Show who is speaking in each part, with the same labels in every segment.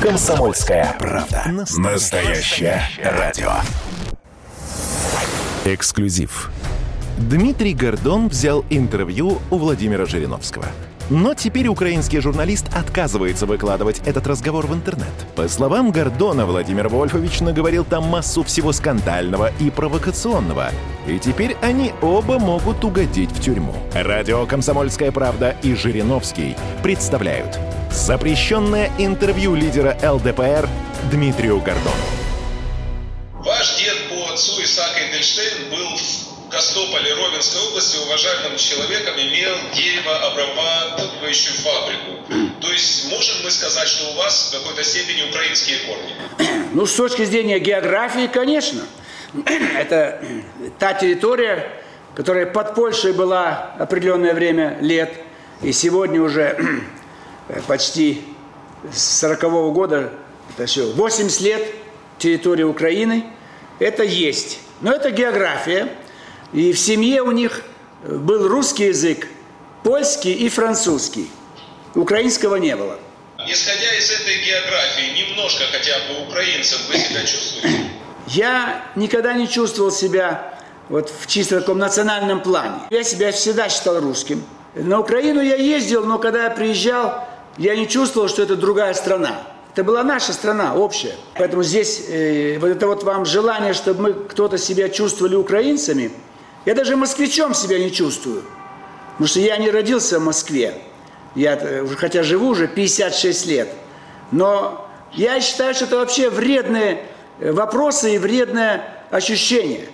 Speaker 1: Комсомольская правда. Настоящее радио. Эксклюзив. Дмитрий Гордон взял интервью у Владимира Жириновского. Но теперь украинский журналист отказывается выкладывать этот разговор в интернет. По словам Гордона, Владимир Вольфович наговорил там массу всего скандального и провокационного. И теперь они оба могут угодить в тюрьму. Радио «Комсомольская правда» и Жириновский представляют запрещенное интервью лидера ЛДПР Дмитрию Гордону.
Speaker 2: Ваш дед по отцу Исаак Эйдельштейн был в Костополе Ровенской области уважаемым человеком имел деревообрабатывающую фабрику. То есть можем мы сказать, что у вас в какой-то степени украинские корни?
Speaker 3: Ну, с точки зрения географии, конечно. Это та территория, которая под Польшей была определенное время лет, и сегодня уже почти с 40 -го года, это все, 80 лет территории Украины, это есть. Но это география, и в семье у них был русский язык, польский и французский. Украинского не было.
Speaker 2: Исходя из этой географии, немножко хотя бы украинцем вы себя чувствуете?
Speaker 3: Я никогда не чувствовал себя вот в чисто таком национальном плане. Я себя всегда считал русским. На Украину я ездил, но когда я приезжал, я не чувствовал, что это другая страна. Это была наша страна, общая. Поэтому здесь э, вот это вот вам желание, чтобы мы кто-то себя чувствовали украинцами – я даже москвичом себя не чувствую. Потому что я не родился в Москве. Я, э, хотя живу уже 56 лет. Но я считаю, что это вообще вредные э, вопросы и вредное ощущение.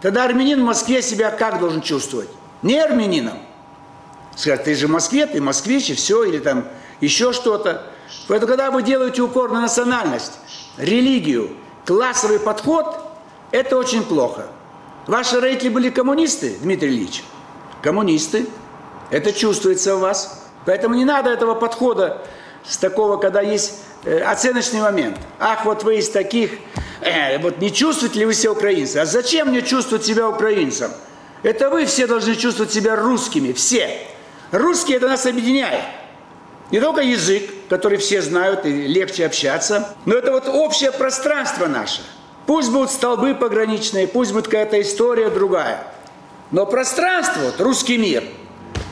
Speaker 3: Тогда армянин в Москве себя как должен чувствовать? Не армянином. Скажет, ты же в Москве, ты москвич, и все, или там еще что-то. Поэтому, когда вы делаете упор на национальность, религию, классовый подход, это очень плохо. Ваши родители были коммунисты, Дмитрий Ильич? Коммунисты. Это чувствуется у вас. Поэтому не надо этого подхода с такого, когда есть э, оценочный момент. Ах, вот вы из таких, э, вот не чувствуете ли вы себя украинцем? А зачем мне чувствовать себя украинцем? Это вы все должны чувствовать себя русскими, все. Русские это нас объединяет. Не только язык, который все знают и легче общаться, но это вот общее пространство наше – Пусть будут столбы пограничные, пусть будет какая-то история другая. Но пространство, вот, русский мир,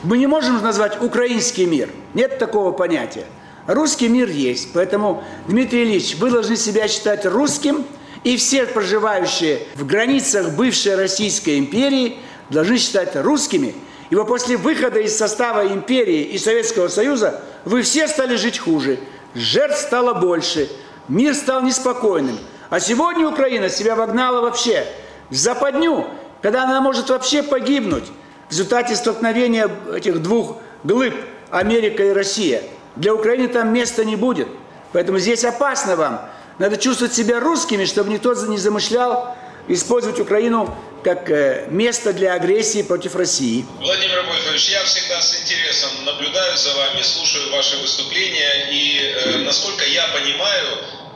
Speaker 3: мы не можем назвать украинский мир. Нет такого понятия. Русский мир есть. Поэтому, Дмитрий Ильич, вы должны себя считать русским, и все проживающие в границах бывшей Российской империи должны считать русскими. Ибо после выхода из состава империи и Советского Союза вы все стали жить хуже. Жертв стало больше. Мир стал неспокойным. А сегодня Украина себя вогнала вообще в западню, когда она может вообще погибнуть в результате столкновения этих двух глыб Америка и Россия. Для Украины там места не будет. Поэтому здесь опасно вам. Надо чувствовать себя русскими, чтобы никто не замышлял использовать Украину как э, место для агрессии против России.
Speaker 2: Владимир Вольфович, я всегда с интересом наблюдаю за вами, слушаю ваши выступления, и э, насколько я понимаю,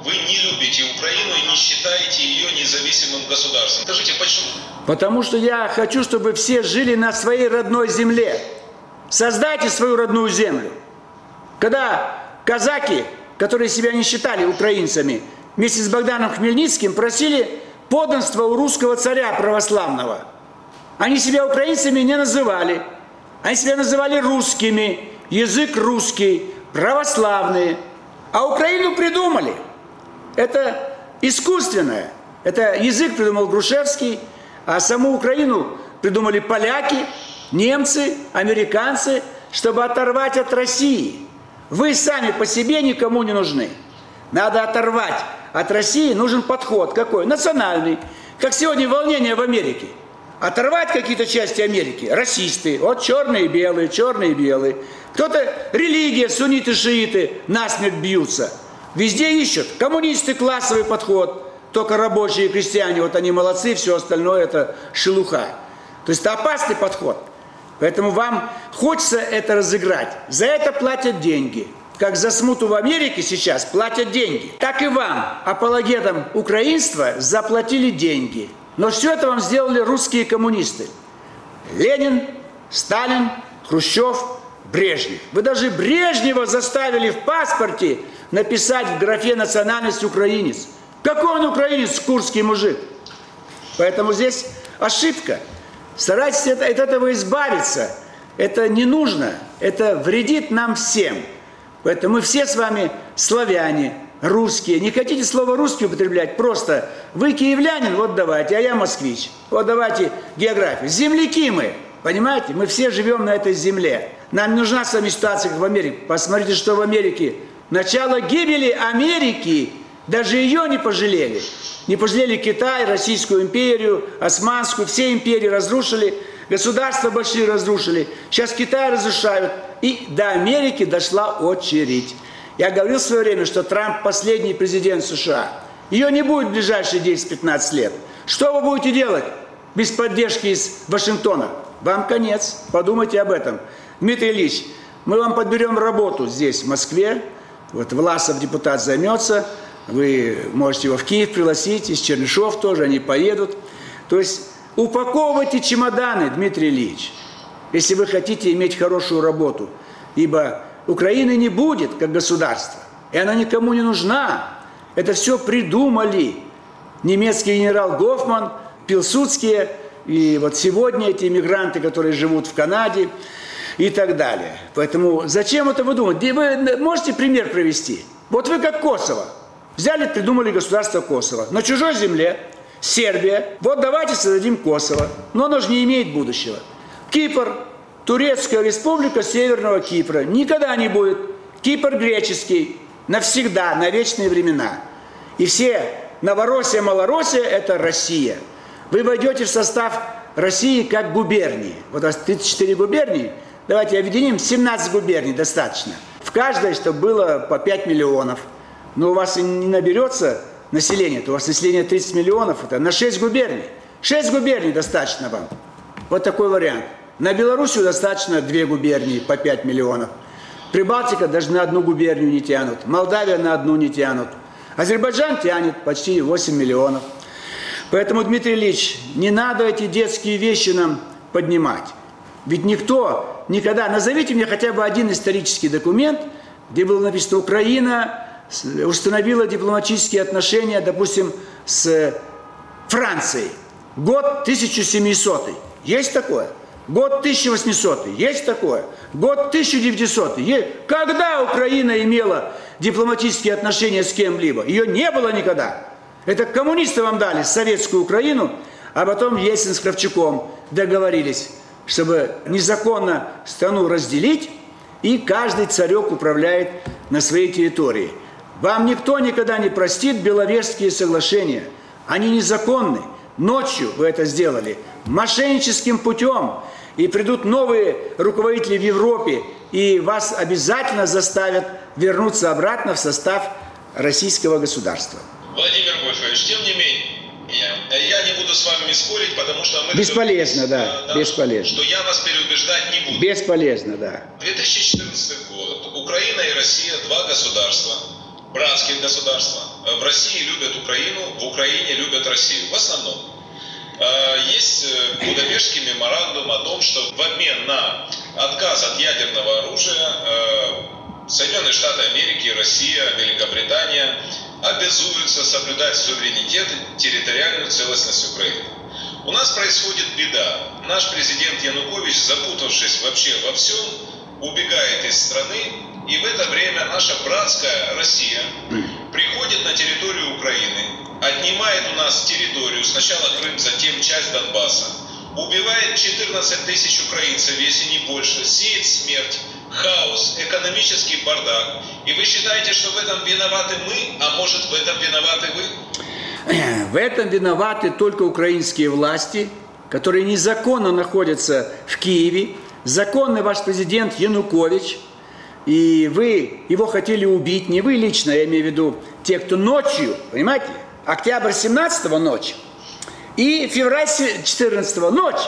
Speaker 2: вы не любите Украину и не считаете ее независимым государством. Скажите, почему?
Speaker 3: Потому что я хочу, чтобы все жили на своей родной земле. Создайте свою родную землю. Когда казаки, которые себя не считали украинцами, вместе с Богданом Хмельницким просили подданства у русского царя православного. Они себя украинцами не называли. Они себя называли русскими, язык русский, православные. А Украину придумали – это искусственное. Это язык придумал Грушевский, а саму Украину придумали поляки, немцы, американцы, чтобы оторвать от России. Вы сами по себе никому не нужны. Надо оторвать от России нужен подход какой? Национальный. Как сегодня волнение в Америке. Оторвать какие-то части Америки. Расисты. Вот черные и белые, черные и белые. Кто-то религия, сунниты, шииты насмерть бьются. Везде ищут. Коммунисты классовый подход. Только рабочие и крестьяне, вот они молодцы, все остальное это шелуха. То есть это опасный подход. Поэтому вам хочется это разыграть. За это платят деньги. Как за смуту в Америке сейчас платят деньги. Так и вам, апологетам украинства, заплатили деньги. Но все это вам сделали русские коммунисты. Ленин, Сталин, Хрущев, Брежнев. Вы даже Брежнева заставили в паспорте написать в графе национальность украинец. Какой он украинец, курский мужик? Поэтому здесь ошибка. Старайтесь от этого избавиться. Это не нужно. Это вредит нам всем. Поэтому мы все с вами славяне, русские. Не хотите слово русский употреблять, просто вы киевлянин, вот давайте, а я москвич. Вот давайте географию. Земляки мы, понимаете? Мы все живем на этой земле. Нам нужна с вами ситуация, как в Америке. Посмотрите, что в Америке. Начало гибели Америки, даже ее не пожалели. Не пожалели Китай, Российскую империю, Османскую, все империи разрушили, государства большие разрушили. Сейчас Китай разрушают. И до Америки дошла очередь. Я говорил в свое время, что Трамп последний президент США. Ее не будет в ближайшие 10-15 лет. Что вы будете делать без поддержки из Вашингтона? Вам конец. Подумайте об этом. Дмитрий Ильич, мы вам подберем работу здесь, в Москве. Вот Власов депутат займется. Вы можете его в Киев пригласить, из Чернышов тоже, они поедут. То есть упаковывайте чемоданы, Дмитрий Ильич, если вы хотите иметь хорошую работу. Ибо Украины не будет как государства. И она никому не нужна. Это все придумали. Немецкий генерал Гофман, Пилсудские, и вот сегодня эти иммигранты, которые живут в Канаде и так далее. Поэтому зачем это вы думаете? Вы можете пример провести? Вот вы как Косово. Взяли, придумали государство Косово. На чужой земле, Сербия. Вот давайте создадим Косово. Но оно же не имеет будущего. Кипр, Турецкая республика Северного Кипра. Никогда не будет. Кипр греческий. Навсегда, на вечные времена. И все Новороссия, Малороссия – это Россия. Вы войдете в состав России как губернии. Вот у вас 34 губернии. Давайте объединим 17 губерний, достаточно. В каждой, чтобы было по 5 миллионов. Но у вас не наберется население, то у вас население 30 миллионов, это на 6 губерний. 6 губерний достаточно вам. Вот такой вариант. На Белоруссию достаточно две губернии по 5 миллионов. Прибалтика даже на одну губернию не тянут. Молдавия на одну не тянут. Азербайджан тянет почти 8 миллионов. Поэтому, Дмитрий Ильич, не надо эти детские вещи нам поднимать. Ведь никто никогда... Назовите мне хотя бы один исторический документ, где было написано «Украина установила дипломатические отношения, допустим, с Францией. Год 1700. Есть такое? Год 1800. Есть такое? Год 1900. Есть. Когда Украина имела дипломатические отношения с кем-либо? Ее не было никогда. Это коммунисты вам дали советскую Украину, а потом Ельцин с Кравчуком договорились, чтобы незаконно страну разделить, и каждый царек управляет на своей территории. Вам никто никогда не простит Беловежские соглашения. Они незаконны. Ночью вы это сделали. Мошенническим путем и придут новые руководители в Европе, и вас обязательно заставят вернуться обратно в состав российского государства.
Speaker 2: Владимир Вольфович, тем не менее, я не буду с вами спорить, потому что мы...
Speaker 3: Бесполезно, да, да, бесполезно.
Speaker 2: Что я вас переубеждать не буду.
Speaker 3: Бесполезно, да.
Speaker 2: 2014 год. Украина и Россия – два государства, братских государства. В России любят Украину, в Украине любят Россию. В основном. Э, есть э, Будапештский меморандум о том, что в обмен на отказ от ядерного оружия э, Соединенные Штаты Америки, Россия, Великобритания обязуются соблюдать суверенитет и территориальную целостность Украины. У нас происходит беда. Наш президент Янукович, запутавшись вообще во всем, убегает из страны, и в это время наша братская Россия приходит на территорию Украины, отнимает у нас территорию, сначала Крым, затем часть Донбасса, убивает 14 тысяч украинцев, если не больше, сеет смерть, хаос, экономический бардак. И вы считаете, что в этом виноваты мы, а может в этом виноваты вы?
Speaker 3: В этом виноваты только украинские власти, которые незаконно находятся в Киеве. Законный ваш президент Янукович, и вы его хотели убить, не вы лично, я имею в виду те, кто ночью, понимаете, октябрь 17 ночь и февраль 14 ночь.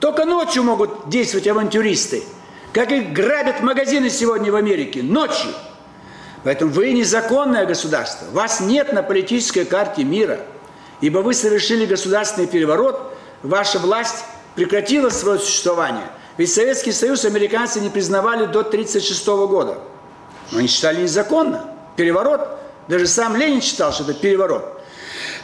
Speaker 3: Только ночью могут действовать авантюристы. Как их грабят магазины сегодня в Америке. Ночью. Поэтому вы незаконное государство. Вас нет на политической карте мира. Ибо вы совершили государственный переворот, ваша власть прекратила свое существование. Ведь Советский Союз американцы не признавали до 1936 года. Но они считали незаконно. переворот. Даже сам Ленин считал, что это переворот.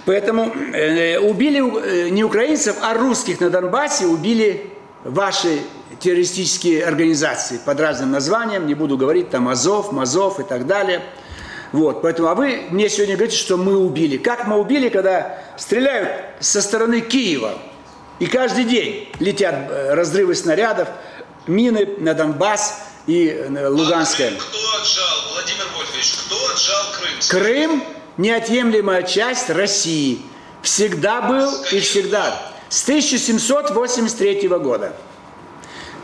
Speaker 3: Поэтому э, убили э, не украинцев, а русских на Донбассе убили ваши террористические организации под разным названием, не буду говорить, там Азов, Мазов и так далее. Вот, поэтому, а вы мне сегодня говорите, что мы убили. Как мы убили, когда стреляют со стороны Киева, и каждый день летят э, разрывы снарядов, мины на Донбасс и э, Луганское. А
Speaker 2: Крым кто отжал, Владимир Вольфович, кто отжал Крым?
Speaker 3: Крым – неотъемлемая часть России. Всегда был и всегда. С 1783 года.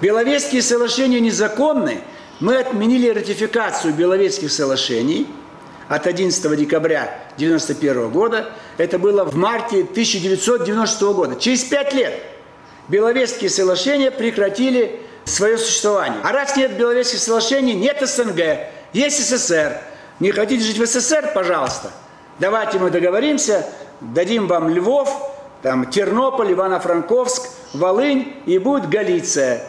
Speaker 3: Беловежские соглашения незаконны. Мы отменили ратификацию Беловежских соглашений от 11 декабря 1991 года. Это было в марте 1996 года. Через пять лет Беловежские соглашения прекратили свое существование. А раз нет Беловежских соглашений, нет СНГ, есть СССР. Не хотите жить в СССР, пожалуйста. Давайте мы договоримся, дадим вам Львов, там Тернополь, Ивано-Франковск, Волынь и будет Галиция.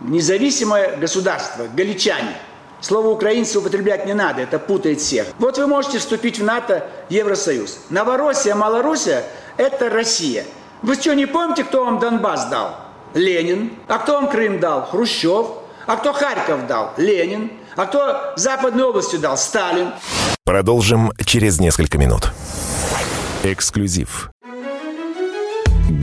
Speaker 3: Независимое государство, галичане. Слово украинцы употреблять не надо, это путает всех. Вот вы можете вступить в НАТО, Евросоюз. Новороссия, Малороссия – это Россия. Вы что, не помните, кто вам Донбасс дал? Ленин. А кто вам Крым дал? Хрущев. А кто Харьков дал? Ленин. А кто Западную областью дал? Сталин.
Speaker 1: Продолжим через несколько минут. Эксклюзив.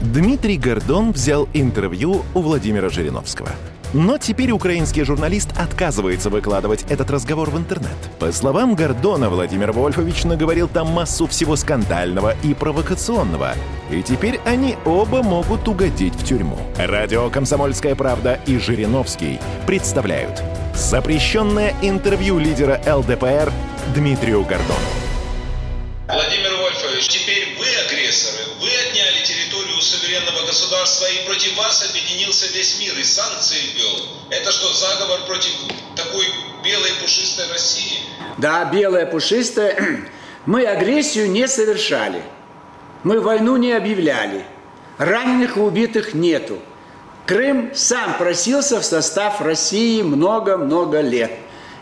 Speaker 1: Дмитрий Гордон взял интервью у Владимира Жириновского. Но теперь украинский журналист отказывается выкладывать этот разговор в интернет. По словам Гордона, Владимир Вольфович наговорил там массу всего скандального и провокационного. И теперь они оба могут угодить в тюрьму. Радио «Комсомольская правда» и Жириновский представляют запрещенное интервью лидера ЛДПР Дмитрию Гордону.
Speaker 2: Владимир Вольфович, теперь вы агрессоры, вы отняли территорию суверенного государства и против вас объединился весь мир и санкции ввел. Это что, заговор против такой белой пушистой России?
Speaker 3: Да, белая пушистая. Мы агрессию не совершали. Мы войну не объявляли. Раненых и убитых нету. Крым сам просился в состав России много-много лет.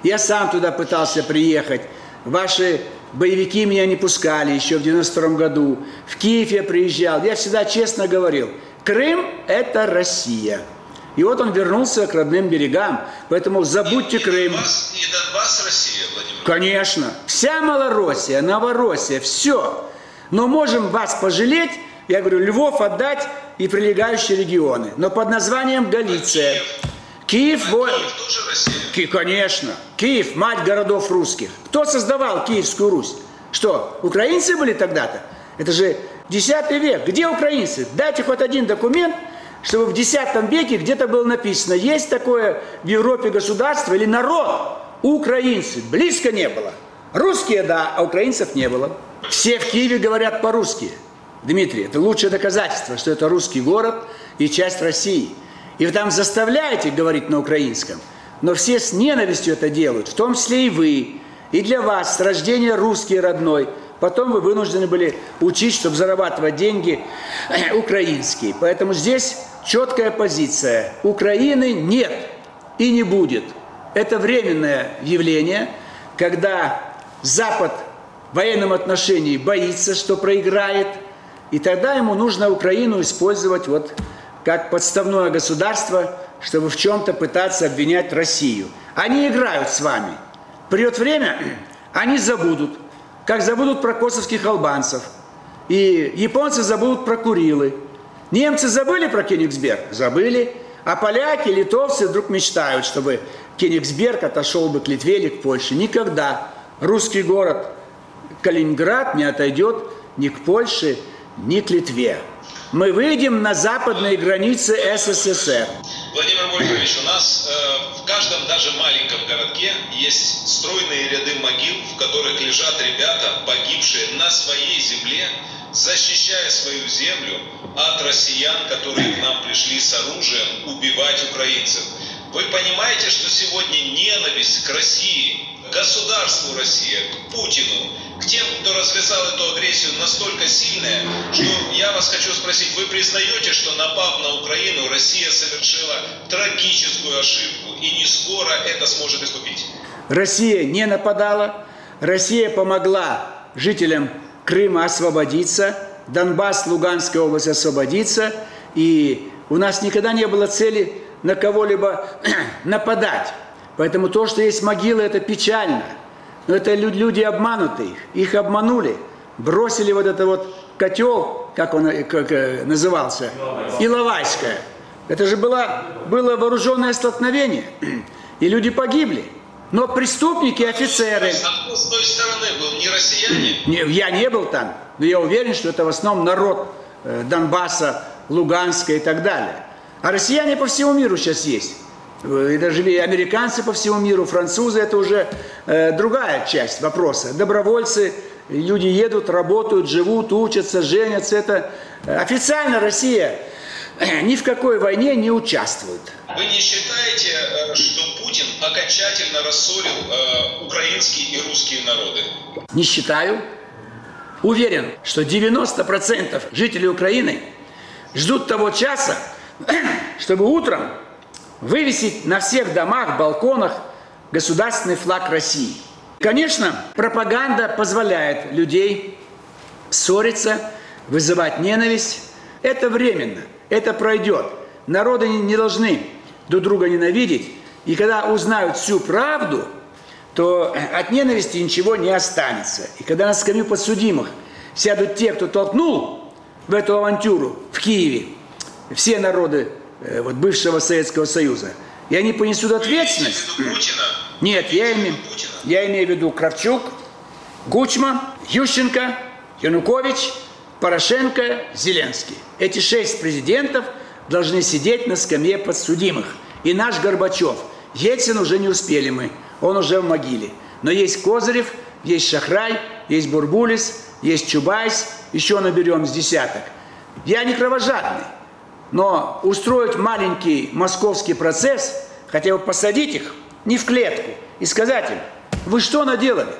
Speaker 3: Я сам туда пытался приехать. Ваши боевики меня не пускали еще в 92 году. В Киев я приезжал. Я всегда честно говорил, Крым – это Россия. И вот он вернулся к родным берегам. Поэтому забудьте
Speaker 2: и, и
Speaker 3: Крым.
Speaker 2: Донбасс, и Донбасс Россия, Владимир
Speaker 3: Конечно. Вся Малороссия, Новороссия, все. Но можем вас пожалеть, я говорю, Львов отдать и прилегающие регионы. Но под названием Галиция. Киев, во-
Speaker 2: Киев тоже Россия?
Speaker 3: Ки- конечно. Киев – мать городов русских. Кто создавал Киевскую Русь? Что, украинцы были тогда-то? Это же X век. Где украинцы? Дайте хоть один документ, чтобы в X веке где-то было написано, есть такое в Европе государство или народ, украинцы. Близко не было. Русские, да, а украинцев не было. Все в Киеве говорят по-русски. Дмитрий, это лучшее доказательство, что это русский город и часть России. И вы там заставляете говорить на украинском, но все с ненавистью это делают, в том числе и вы. И для вас с рождения русский родной. Потом вы вынуждены были учить, чтобы зарабатывать деньги э, украинские. Поэтому здесь четкая позиция. Украины нет и не будет. Это временное явление, когда Запад в военном отношении боится, что проиграет, и тогда ему нужно Украину использовать вот как подставное государство, чтобы в чем-то пытаться обвинять Россию. Они играют с вами. Придет время, они забудут, как забудут про косовских албанцев. И японцы забудут про Курилы. Немцы забыли про Кенигсберг? Забыли. А поляки, литовцы вдруг мечтают, чтобы Кенигсберг отошел бы к Литве или к Польше. Никогда. Русский город Калининград не отойдет ни к Польше, ни к Литве. Мы выйдем на западные границы СССР.
Speaker 2: Владимир Вольфович, у нас э, в каждом даже маленьком городке есть стройные ряды могил, в которых лежат ребята, погибшие на своей земле, защищая свою землю от россиян, которые к нам пришли с оружием убивать украинцев. Вы понимаете, что сегодня ненависть к России, государству Россия, к Путину, к тем, кто развязал эту агрессию, настолько сильная, что я вас хочу спросить, вы признаете, что напав на Украину, Россия совершила трагическую ошибку и не скоро это сможет искупить?
Speaker 3: Россия не нападала, Россия помогла жителям Крыма освободиться, Донбасс, Луганская область освободиться, и у нас никогда не было цели на кого-либо нападать. Поэтому то, что есть могилы, это печально. Но это люди обманутые, их обманули, бросили вот это вот котел, как он как э, назывался, Иловайская. Это же было, было вооруженное столкновение, и люди погибли. Но преступники, офицеры...
Speaker 2: А с той стороны был не россияне?
Speaker 3: Не, я не был там, но я уверен, что это в основном народ э, Донбасса, Луганска и так далее. А россияне по всему миру сейчас есть. И даже американцы по всему миру, французы, это уже э, другая часть вопроса. Добровольцы, люди едут, работают, живут, учатся, женятся. Это э, официально Россия э, ни в какой войне не участвует.
Speaker 2: Вы не считаете, э, что Путин окончательно рассорил э, украинские и русские народы?
Speaker 3: Не считаю. Уверен, что 90% жителей Украины ждут того часа, чтобы утром вывесить на всех домах, балконах государственный флаг России. Конечно, пропаганда позволяет людей ссориться, вызывать ненависть. Это временно, это пройдет. Народы не должны друг друга ненавидеть. И когда узнают всю правду, то от ненависти ничего не останется. И когда на скамью подсудимых сядут те, кто толкнул в эту авантюру в Киеве, все народы вот, бывшего Советского Союза. И они понесут ответственность. Нет, я имею, я имею в виду Кравчук, Гучма, Ющенко, Янукович, Порошенко, Зеленский. Эти шесть президентов должны сидеть на скамье подсудимых. И наш Горбачев. Ельцин уже не успели мы, он уже в могиле. Но есть Козырев, есть Шахрай, есть Бурбулис, есть Чубайс, еще наберем с десяток. Я не кровожадный. Но устроить маленький московский процесс, хотя бы посадить их не в клетку и сказать им, вы что наделали?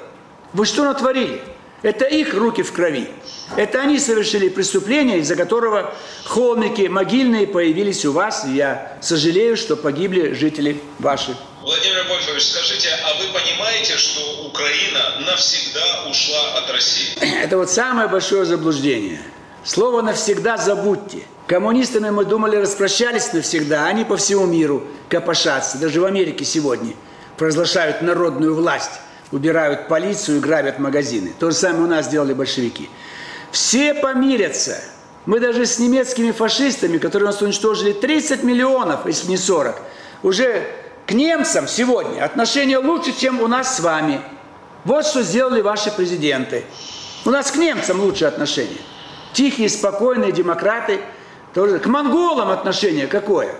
Speaker 3: Вы что натворили? Это их руки в крови. Это они совершили преступление, из-за которого холмики могильные появились у вас. И я сожалею, что погибли жители ваши.
Speaker 2: Владимир Вольфович, скажите, а вы понимаете, что Украина навсегда ушла от России?
Speaker 3: Это вот самое большое заблуждение. Слово «навсегда» забудьте. Коммунистами мы думали распрощались навсегда, они по всему миру копошатся. Даже в Америке сегодня провозглашают народную власть, убирают полицию и грабят магазины. То же самое у нас сделали большевики. Все помирятся. Мы даже с немецкими фашистами, которые нас уничтожили 30 миллионов, если не 40, уже к немцам сегодня отношение лучше, чем у нас с вами. Вот что сделали ваши президенты. У нас к немцам лучшие отношения. Тихие, спокойные демократы. К монголам отношение какое?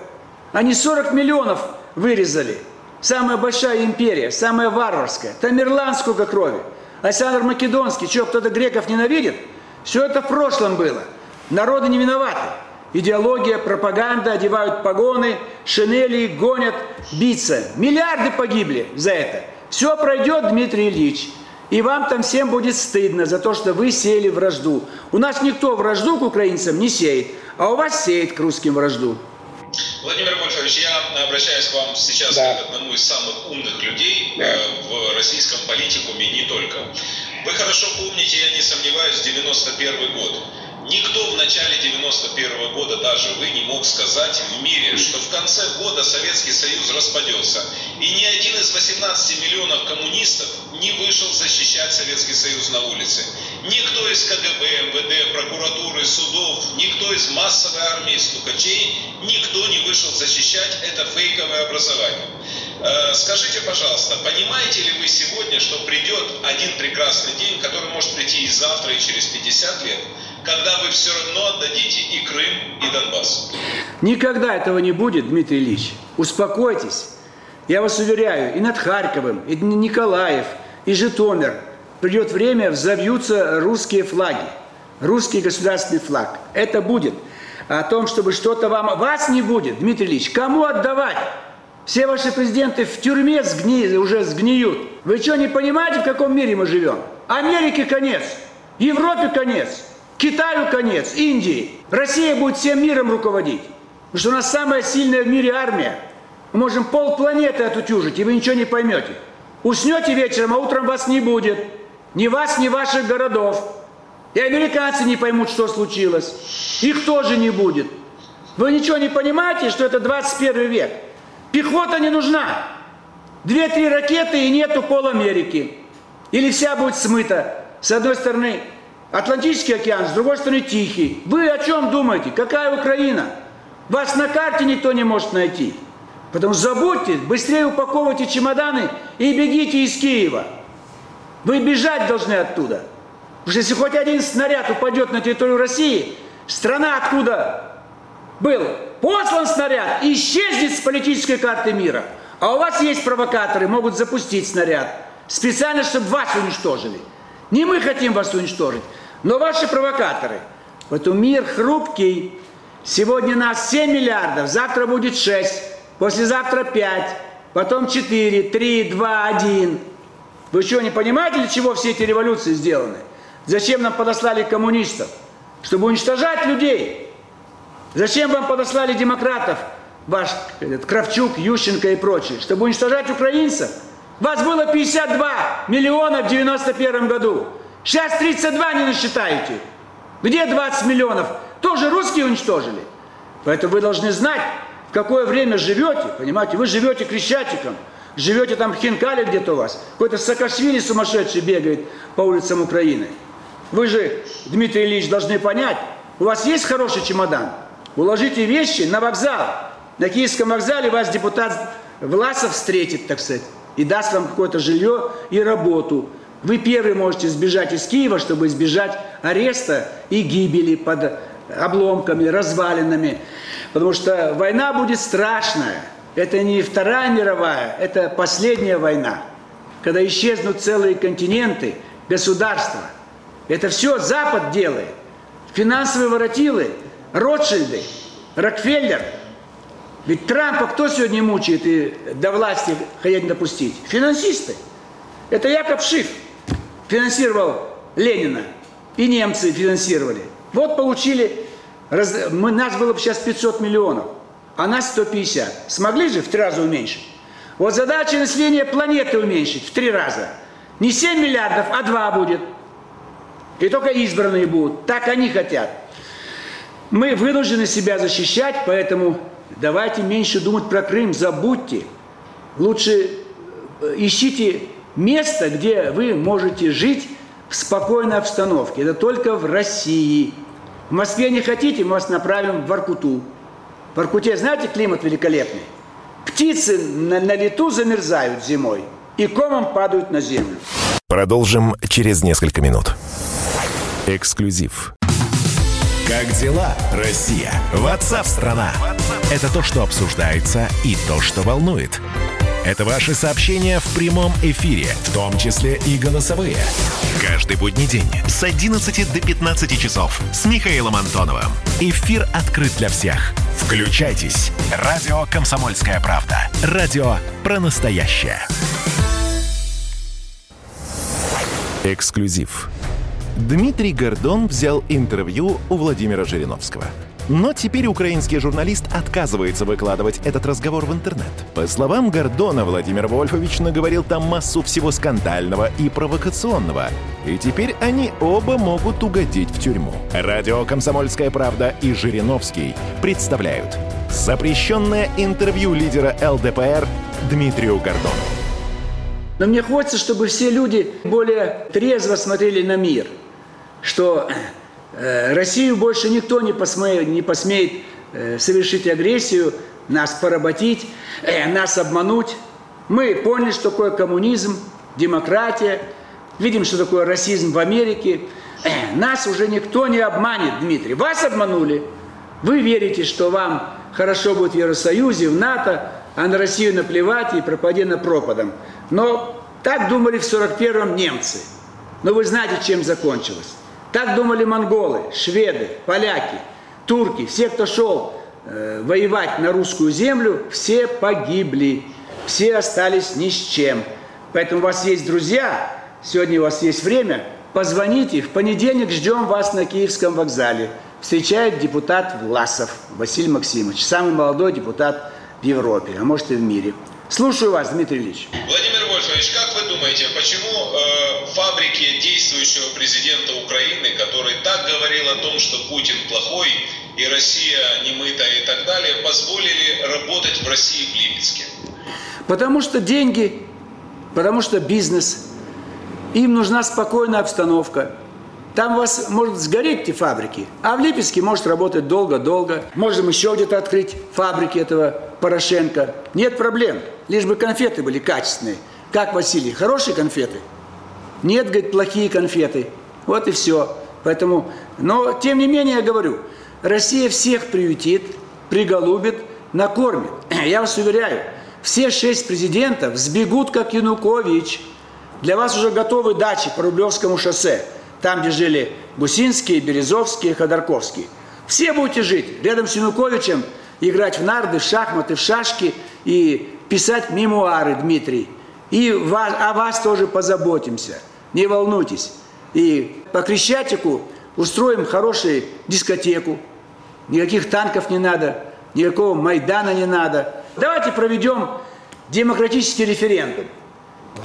Speaker 3: Они 40 миллионов вырезали. Самая большая империя, самая варварская. Тамерлан сколько крови. Александр Македонский. Что, кто-то греков ненавидит? Все это в прошлом было. Народы не виноваты. Идеология, пропаганда, одевают погоны, шинели, гонят, биться. Миллиарды погибли за это. Все пройдет, Дмитрий Ильич. И вам там всем будет стыдно за то, что вы сеяли вражду. У нас никто вражду к украинцам не сеет, а у вас сеет к русским вражду.
Speaker 2: Владимир Вольфович, я обращаюсь к вам сейчас да. как одному из самых умных людей да. в российском политикуме и не только. Вы хорошо помните, я не сомневаюсь, 91 год. Никто в начале 91 года, даже вы, не мог сказать в мире, что в конце года Советский Союз распадется. И ни один из 18 миллионов коммунистов не вышел защищать Советский Союз на улице. Никто из КГБ, МВД, прокуратуры, судов, никто из массовой армии стукачей, никто не вышел защищать это фейковое образование. Э, скажите, пожалуйста, понимаете ли вы сегодня, что придет один прекрасный день, который может прийти и завтра, и через 50 лет, когда вы все равно отдадите и Крым, и Донбасс.
Speaker 3: Никогда этого не будет, Дмитрий Ильич. Успокойтесь. Я вас уверяю, и над Харьковом, и Николаев, и Житомир придет время, взовьются русские флаги, русский государственный флаг. Это будет. А о том, чтобы что-то вам... Вас не будет, Дмитрий Ильич. Кому отдавать? Все ваши президенты в тюрьме сгни, уже сгниют. Вы что, не понимаете, в каком мире мы живем? Америке конец, Европе конец, Китаю конец, Индии. Россия будет всем миром руководить. Потому что у нас самая сильная в мире армия. Мы можем полпланеты отутюжить, и вы ничего не поймете. Уснете вечером, а утром вас не будет. Ни вас, ни ваших городов. И американцы не поймут, что случилось. Их тоже не будет. Вы ничего не понимаете, что это 21 век? Пехота не нужна. Две-три ракеты и нету пол Америки. Или вся будет смыта. С одной стороны Атлантический океан, с другой стороны Тихий. Вы о чем думаете? Какая Украина? Вас на карте никто не может найти. Потому забудьте, быстрее упаковывайте чемоданы и бегите из Киева. Вы бежать должны оттуда. Потому что если хоть один снаряд упадет на территорию России, страна откуда был послан снаряд, исчезнет с политической карты мира. А у вас есть провокаторы, могут запустить снаряд. Специально, чтобы вас уничтожили. Не мы хотим вас уничтожить, но ваши провокаторы. Поэтому мир хрупкий. Сегодня нас 7 миллиардов, завтра будет 6, послезавтра 5, потом 4, 3, 2, 1. Вы что, не понимаете, для чего все эти революции сделаны? Зачем нам подослали коммунистов? Чтобы уничтожать людей. Зачем вам подослали демократов, ваш этот, Кравчук, Ющенко и прочие? Чтобы уничтожать украинцев? Вас было 52 миллиона в 91 году. Сейчас 32 не насчитаете. Где 20 миллионов? Тоже русские уничтожили. Поэтому вы должны знать, в какое время живете. Понимаете, вы живете Крещатиком, живете там в Хинкале где-то у вас. Какой-то Саакашвили сумасшедший бегает по улицам Украины. Вы же, Дмитрий Ильич, должны понять, у вас есть хороший чемодан? Уложите вещи на вокзал. На Киевском вокзале вас депутат Власов встретит, так сказать, и даст вам какое-то жилье и работу. Вы первый можете сбежать из Киева, чтобы избежать ареста и гибели под обломками, развалинами. Потому что война будет страшная. Это не Вторая мировая, это последняя война. Когда исчезнут целые континенты, государства – это все Запад делает. Финансовые воротилы, Ротшильды, Рокфеллер. Ведь Трампа кто сегодня мучает и до власти хотят допустить? Финансисты. Это Якоб Шиф финансировал Ленина. И немцы финансировали. Вот получили, раз, мы, нас было бы сейчас 500 миллионов, а нас 150. Смогли же в три раза уменьшить? Вот задача населения планеты уменьшить в три раза. Не 7 миллиардов, а 2 будет. И только избранные будут. Так они хотят. Мы вынуждены себя защищать, поэтому давайте меньше думать про Крым, забудьте. Лучше э, ищите место, где вы можете жить в спокойной обстановке. Это только в России. В Москве не хотите, мы вас направим в Воркуту. В Воркуте, знаете, климат великолепный. Птицы на, на лету замерзают зимой и комом падают на землю.
Speaker 1: Продолжим через несколько минут. Эксклюзив. Как дела, Россия? Ватсап-страна! Это то, что обсуждается и то, что волнует. Это ваши сообщения в прямом эфире, в том числе и голосовые. Каждый будний день с 11 до 15 часов с Михаилом Антоновым. Эфир открыт для всех. Включайтесь. Радио «Комсомольская правда». Радио про настоящее. Эксклюзив. Дмитрий Гордон взял интервью у Владимира Жириновского. Но теперь украинский журналист отказывается выкладывать этот разговор в интернет. По словам Гордона, Владимир Вольфович наговорил там массу всего скандального и провокационного. И теперь они оба могут угодить в тюрьму. Радио «Комсомольская правда» и Жириновский представляют запрещенное интервью лидера ЛДПР Дмитрию Гордону.
Speaker 3: Но мне хочется, чтобы все люди более трезво смотрели на мир – что э, Россию больше никто не посмеет, не посмеет совершить агрессию, нас поработить, э, нас обмануть. Мы поняли, что такое коммунизм, демократия, Видим, что такое расизм в Америке. Нас уже никто не обманет, Дмитрий. Вас обманули. Вы верите, что вам хорошо будет в Евросоюзе, в НАТО, а на Россию наплевать и пропади на пропадом. Но так думали в 41-м немцы. Но вы знаете, чем закончилось. Так думали монголы, шведы, поляки, турки, все, кто шел э, воевать на русскую землю, все погибли, все остались ни с чем. Поэтому у вас есть друзья, сегодня у вас есть время, позвоните, в понедельник ждем вас на Киевском вокзале. Встречает депутат Власов Василий Максимович, самый молодой депутат в Европе, а может и в мире. Слушаю вас, Дмитрий Ильич.
Speaker 2: Владимир Вольфович, как думаете, почему э, фабрики действующего президента Украины, который так говорил о том, что Путин плохой и Россия немытая и так далее, позволили работать в России в Липецке?
Speaker 3: Потому что деньги, потому что бизнес, им нужна спокойная обстановка. Там у вас может сгореть эти фабрики, а в Липецке может работать долго-долго. Можем еще где-то открыть фабрики этого Порошенко. Нет проблем, лишь бы конфеты были качественные. Как, Василий, хорошие конфеты? Нет, говорит, плохие конфеты. Вот и все. Поэтому, но тем не менее я говорю, Россия всех приютит, приголубит, накормит. Я вас уверяю, все шесть президентов сбегут, как Янукович. Для вас уже готовы дачи по Рублевскому шоссе там, где жили Гусинские, Березовские, Ходорковские. Все будете жить рядом с Януковичем, играть в нарды, в шахматы, в шашки и писать мемуары, Дмитрий. И вас, о вас тоже позаботимся. Не волнуйтесь. И по Крещатику устроим хорошую дискотеку. Никаких танков не надо, никакого Майдана не надо. Давайте проведем демократический референдум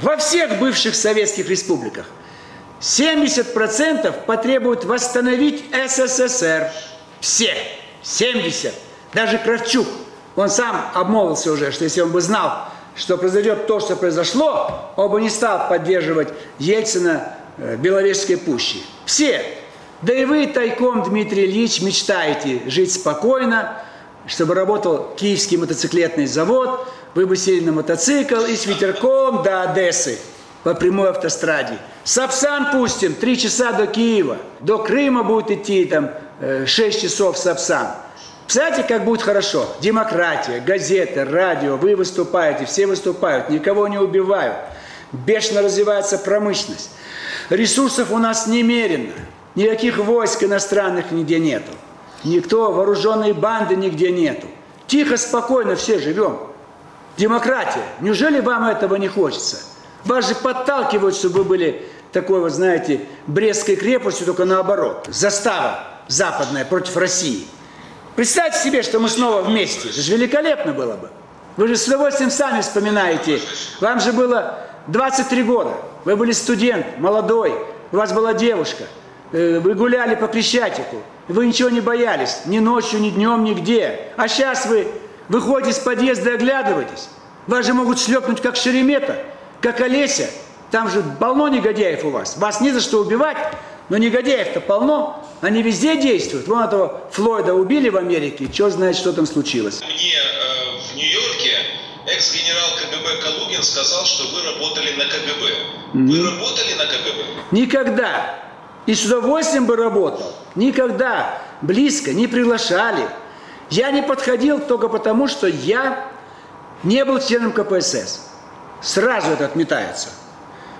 Speaker 3: во всех бывших советских республиках. 70% потребуют восстановить СССР. Все. 70. Даже Кравчук. Он сам обмолвился уже, что если он бы знал, что произойдет то, что произошло, он бы не стал поддерживать Ельцина в Беловежской пуще. Все. Да и вы тайком, Дмитрий Ильич, мечтаете жить спокойно, чтобы работал Киевский мотоциклетный завод, вы бы сели на мотоцикл и с ветерком до Одессы по прямой автостраде. Сапсан пустим, три часа до Киева. До Крыма будет идти там 6 э, часов Сапсан. Представляете, как будет хорошо? Демократия, газеты, радио, вы выступаете, все выступают, никого не убивают. Бешено развивается промышленность. Ресурсов у нас немерено. Никаких войск иностранных нигде нету. Никто, вооруженные банды нигде нету. Тихо, спокойно все живем. Демократия. Неужели вам этого не хочется? Вас же подталкивают, чтобы вы были такой вот, знаете, Брестской крепостью, только наоборот. Застава западная против России. Представьте себе, что мы снова вместе. Это же великолепно было бы. Вы же с удовольствием сами вспоминаете. Вам же было 23 года. Вы были студент, молодой. У вас была девушка. Э, вы гуляли по Крещатику. Вы ничего не боялись. Ни ночью, ни днем, нигде. А сейчас вы выходите из подъезда и оглядываетесь. Вас же могут шлепнуть, как Шеремета как Олеся, там же полно негодяев у вас. Вас не за что убивать, но негодяев-то полно. Они везде действуют. Вон этого Флойда убили в Америке, черт знает, что там случилось.
Speaker 2: Мне э, в Нью-Йорке экс-генерал КГБ Калугин сказал, что вы работали на КГБ. Mm. Вы работали на КГБ?
Speaker 3: Никогда. И с удовольствием бы работал. Никогда. Близко не приглашали. Я не подходил только потому, что я не был членом КПСС. Сразу это отметается.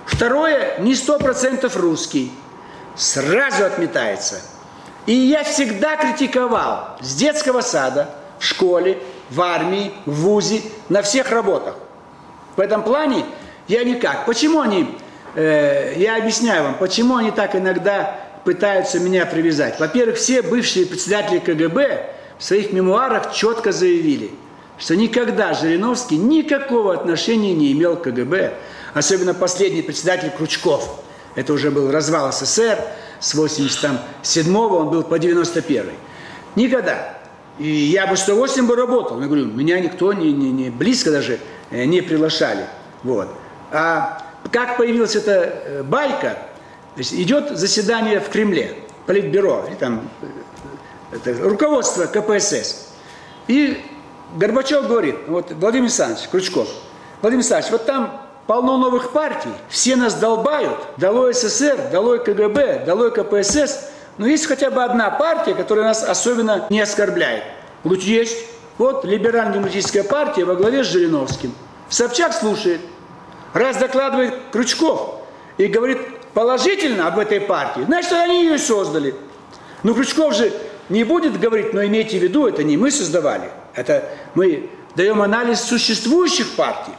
Speaker 3: Второе, не сто процентов русский. Сразу отметается. И я всегда критиковал с детского сада, в школе, в армии, в ВУЗе, на всех работах. В этом плане я никак. Почему они, э, я объясняю вам, почему они так иногда пытаются меня привязать. Во-первых, все бывшие председатели КГБ в своих мемуарах четко заявили – что никогда Жириновский никакого отношения не имел к КГБ, особенно последний председатель Кручков. Это уже был развал СССР, с 87 он был по 91 Никогда. И я бы с удовольствием бы работал. Я говорю, меня никто не, не, не близко даже э, не приглашали. Вот. А как появилась эта э, байка, есть идет заседание в Кремле, политбюро, и там э, это, руководство КПСС. И Горбачев говорит, вот Владимир Александрович Крючков, Владимир Александрович, вот там полно новых партий, все нас долбают, долой СССР, долой КГБ, долой КПСС, но есть хотя бы одна партия, которая нас особенно не оскорбляет. Вот есть. Вот либерально-демократическая партия во главе с Жириновским. Собчак слушает. Раз докладывает Крючков и говорит положительно об этой партии, значит, они ее создали. Но Крючков же не будет говорить, но имейте в виду, это не мы создавали. Это мы даем анализ существующих партий.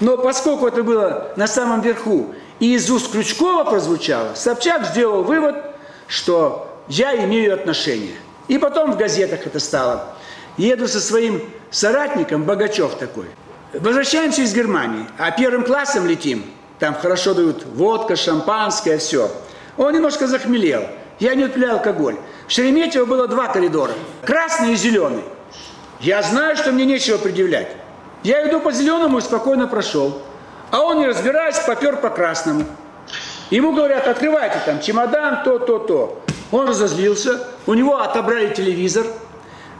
Speaker 3: Но поскольку это было на самом верху и из уст Крючкова прозвучало, Собчак сделал вывод, что я имею отношение. И потом в газетах это стало. Еду со своим соратником, Богачев такой. Возвращаемся из Германии, а первым классом летим. Там хорошо дают водка, шампанское, все. Он немножко захмелел. Я не употреблял алкоголь. В Шереметьево было два коридора. Красный и зеленый. Я знаю, что мне нечего предъявлять. Я иду по зеленому и спокойно прошел. А он, не разбираясь, попер по красному. Ему говорят, открывайте там чемодан, то, то, то. Он разозлился, у него отобрали телевизор,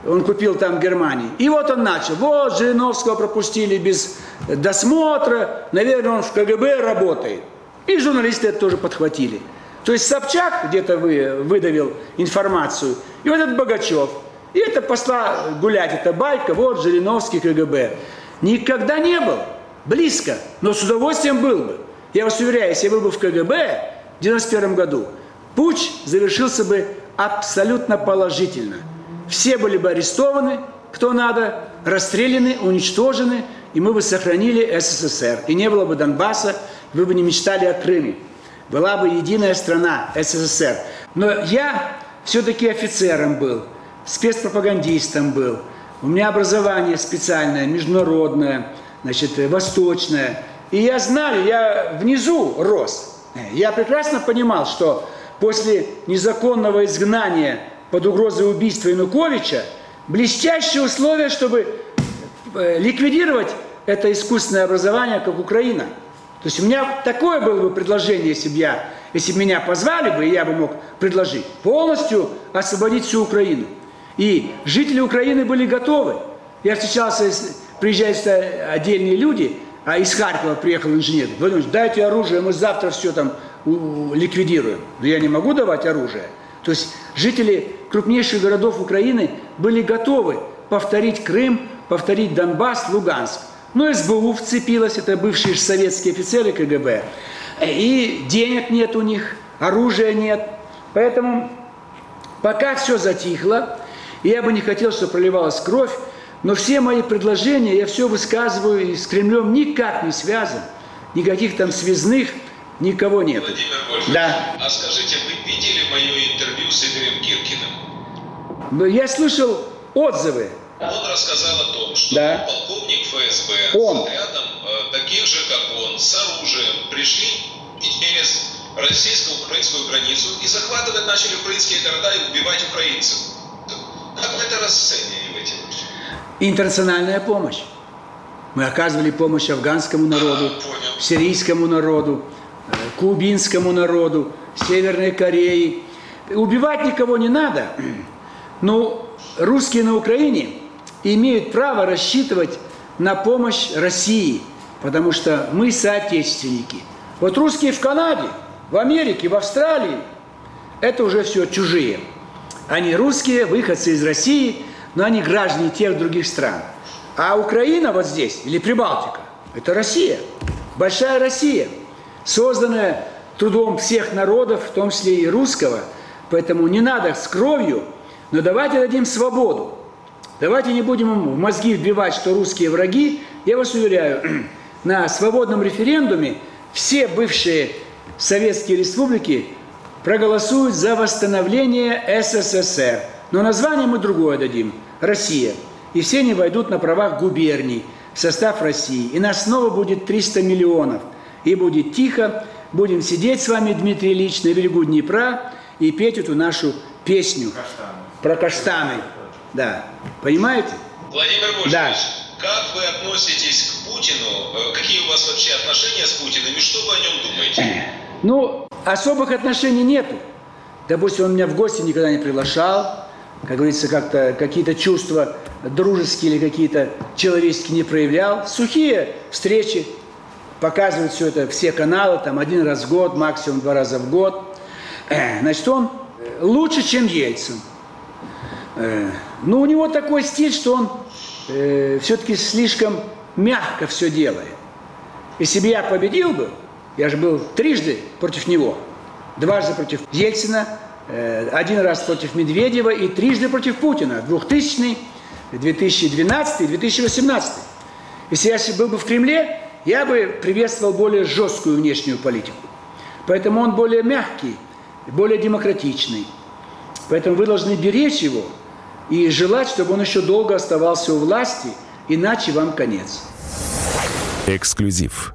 Speaker 3: он купил там в Германии. И вот он начал. Вот Жириновского пропустили без досмотра, наверное, он в КГБ работает. И журналисты это тоже подхватили. То есть Собчак где-то вы, выдавил информацию, и вот этот Богачев. И это посла гулять, это байка, вот Жириновский КГБ. Никогда не был, близко, но с удовольствием был бы. Я вас уверяю, если я был бы в КГБ в 91 году, путь завершился бы абсолютно положительно. Все были бы арестованы, кто надо, расстреляны, уничтожены, и мы бы сохранили СССР. И не было бы Донбасса, вы бы не мечтали о Крыме была бы единая страна СССР. Но я все-таки офицером был, спецпропагандистом был. У меня образование специальное, международное, значит, восточное. И я знаю, я внизу рос. Я прекрасно понимал, что после незаконного изгнания под угрозой убийства Януковича блестящие условия, чтобы э, ликвидировать это искусственное образование, как Украина – то есть у меня такое было бы предложение, если бы я, если бы меня позвали бы, и я бы мог предложить полностью освободить всю Украину. И жители Украины были готовы. Я встречался, приезжают отдельные люди, а из Харькова приехал инженер. Владимир дайте оружие, мы завтра все там ликвидируем. Но я не могу давать оружие. То есть жители крупнейших городов Украины были готовы повторить Крым, повторить Донбасс, Луганск. Но СБУ вцепилась, это бывшие советские офицеры КГБ. И денег нет у них, оружия нет. Поэтому пока все затихло, я бы не хотел, чтобы проливалась кровь, но все мои предложения, я все высказываю, и с Кремлем никак не связан, никаких там связных, никого нет.
Speaker 2: Владимир да. а скажите, вы видели мое интервью с Игорем Киркиным?
Speaker 3: Я слышал отзывы
Speaker 2: он рассказал о том, что
Speaker 3: да.
Speaker 2: полковник ФСБ
Speaker 3: он.
Speaker 2: с отрядом э, таких же, как он, с оружием пришли через российско-украинскую границу и захватывать начали украинские города и убивать украинцев. Это расцениваете?
Speaker 3: Интернациональная помощь. Мы оказывали помощь афганскому народу,
Speaker 2: а,
Speaker 3: сирийскому народу, э, кубинскому народу, Северной Корее. Убивать никого не надо. Но русские на Украине имеют право рассчитывать на помощь России, потому что мы соотечественники. Вот русские в Канаде, в Америке, в Австралии – это уже все чужие. Они русские, выходцы из России, но они граждане тех других стран. А Украина вот здесь, или Прибалтика, это Россия, большая Россия, созданная трудом всех народов, в том числе и русского. Поэтому не надо с кровью, но давайте дадим свободу. Давайте не будем им в мозги вбивать, что русские враги. Я вас уверяю, на свободном референдуме все бывшие советские республики проголосуют за восстановление СССР. Но название мы другое дадим – Россия. И все они войдут на правах губерний в состав России. И нас снова будет 300 миллионов. И будет тихо, будем сидеть с вами, Дмитрий Ильич, на берегу Днепра и петь эту нашу песню
Speaker 2: Каштаны.
Speaker 3: про каштаны. Да. Понимаете?
Speaker 2: Владимир Вольфович,
Speaker 3: Да.
Speaker 2: как вы относитесь к Путину? Э, Какие у вас вообще отношения с Путиным и что вы о нем думаете?
Speaker 3: Ну, особых отношений нету. Допустим, он меня в гости никогда не приглашал. Как говорится, как-то какие-то чувства дружеские или какие-то человеческие не проявлял. Сухие встречи. показывают все это, все каналы, там один раз в год, максимум два раза в год. Э, значит, он лучше, чем Ельцин. Э, но у него такой стиль, что он э, все-таки слишком мягко все делает. Если бы я победил бы, я же был трижды против него, дважды против Ельцина, э, один раз против Медведева и трижды против Путина, 2000 2012 и 2018. Если я был бы в Кремле, я бы приветствовал более жесткую внешнюю политику. Поэтому он более мягкий, более демократичный. Поэтому вы должны беречь его и желать, чтобы он еще долго оставался у власти, иначе вам конец.
Speaker 1: Эксклюзив.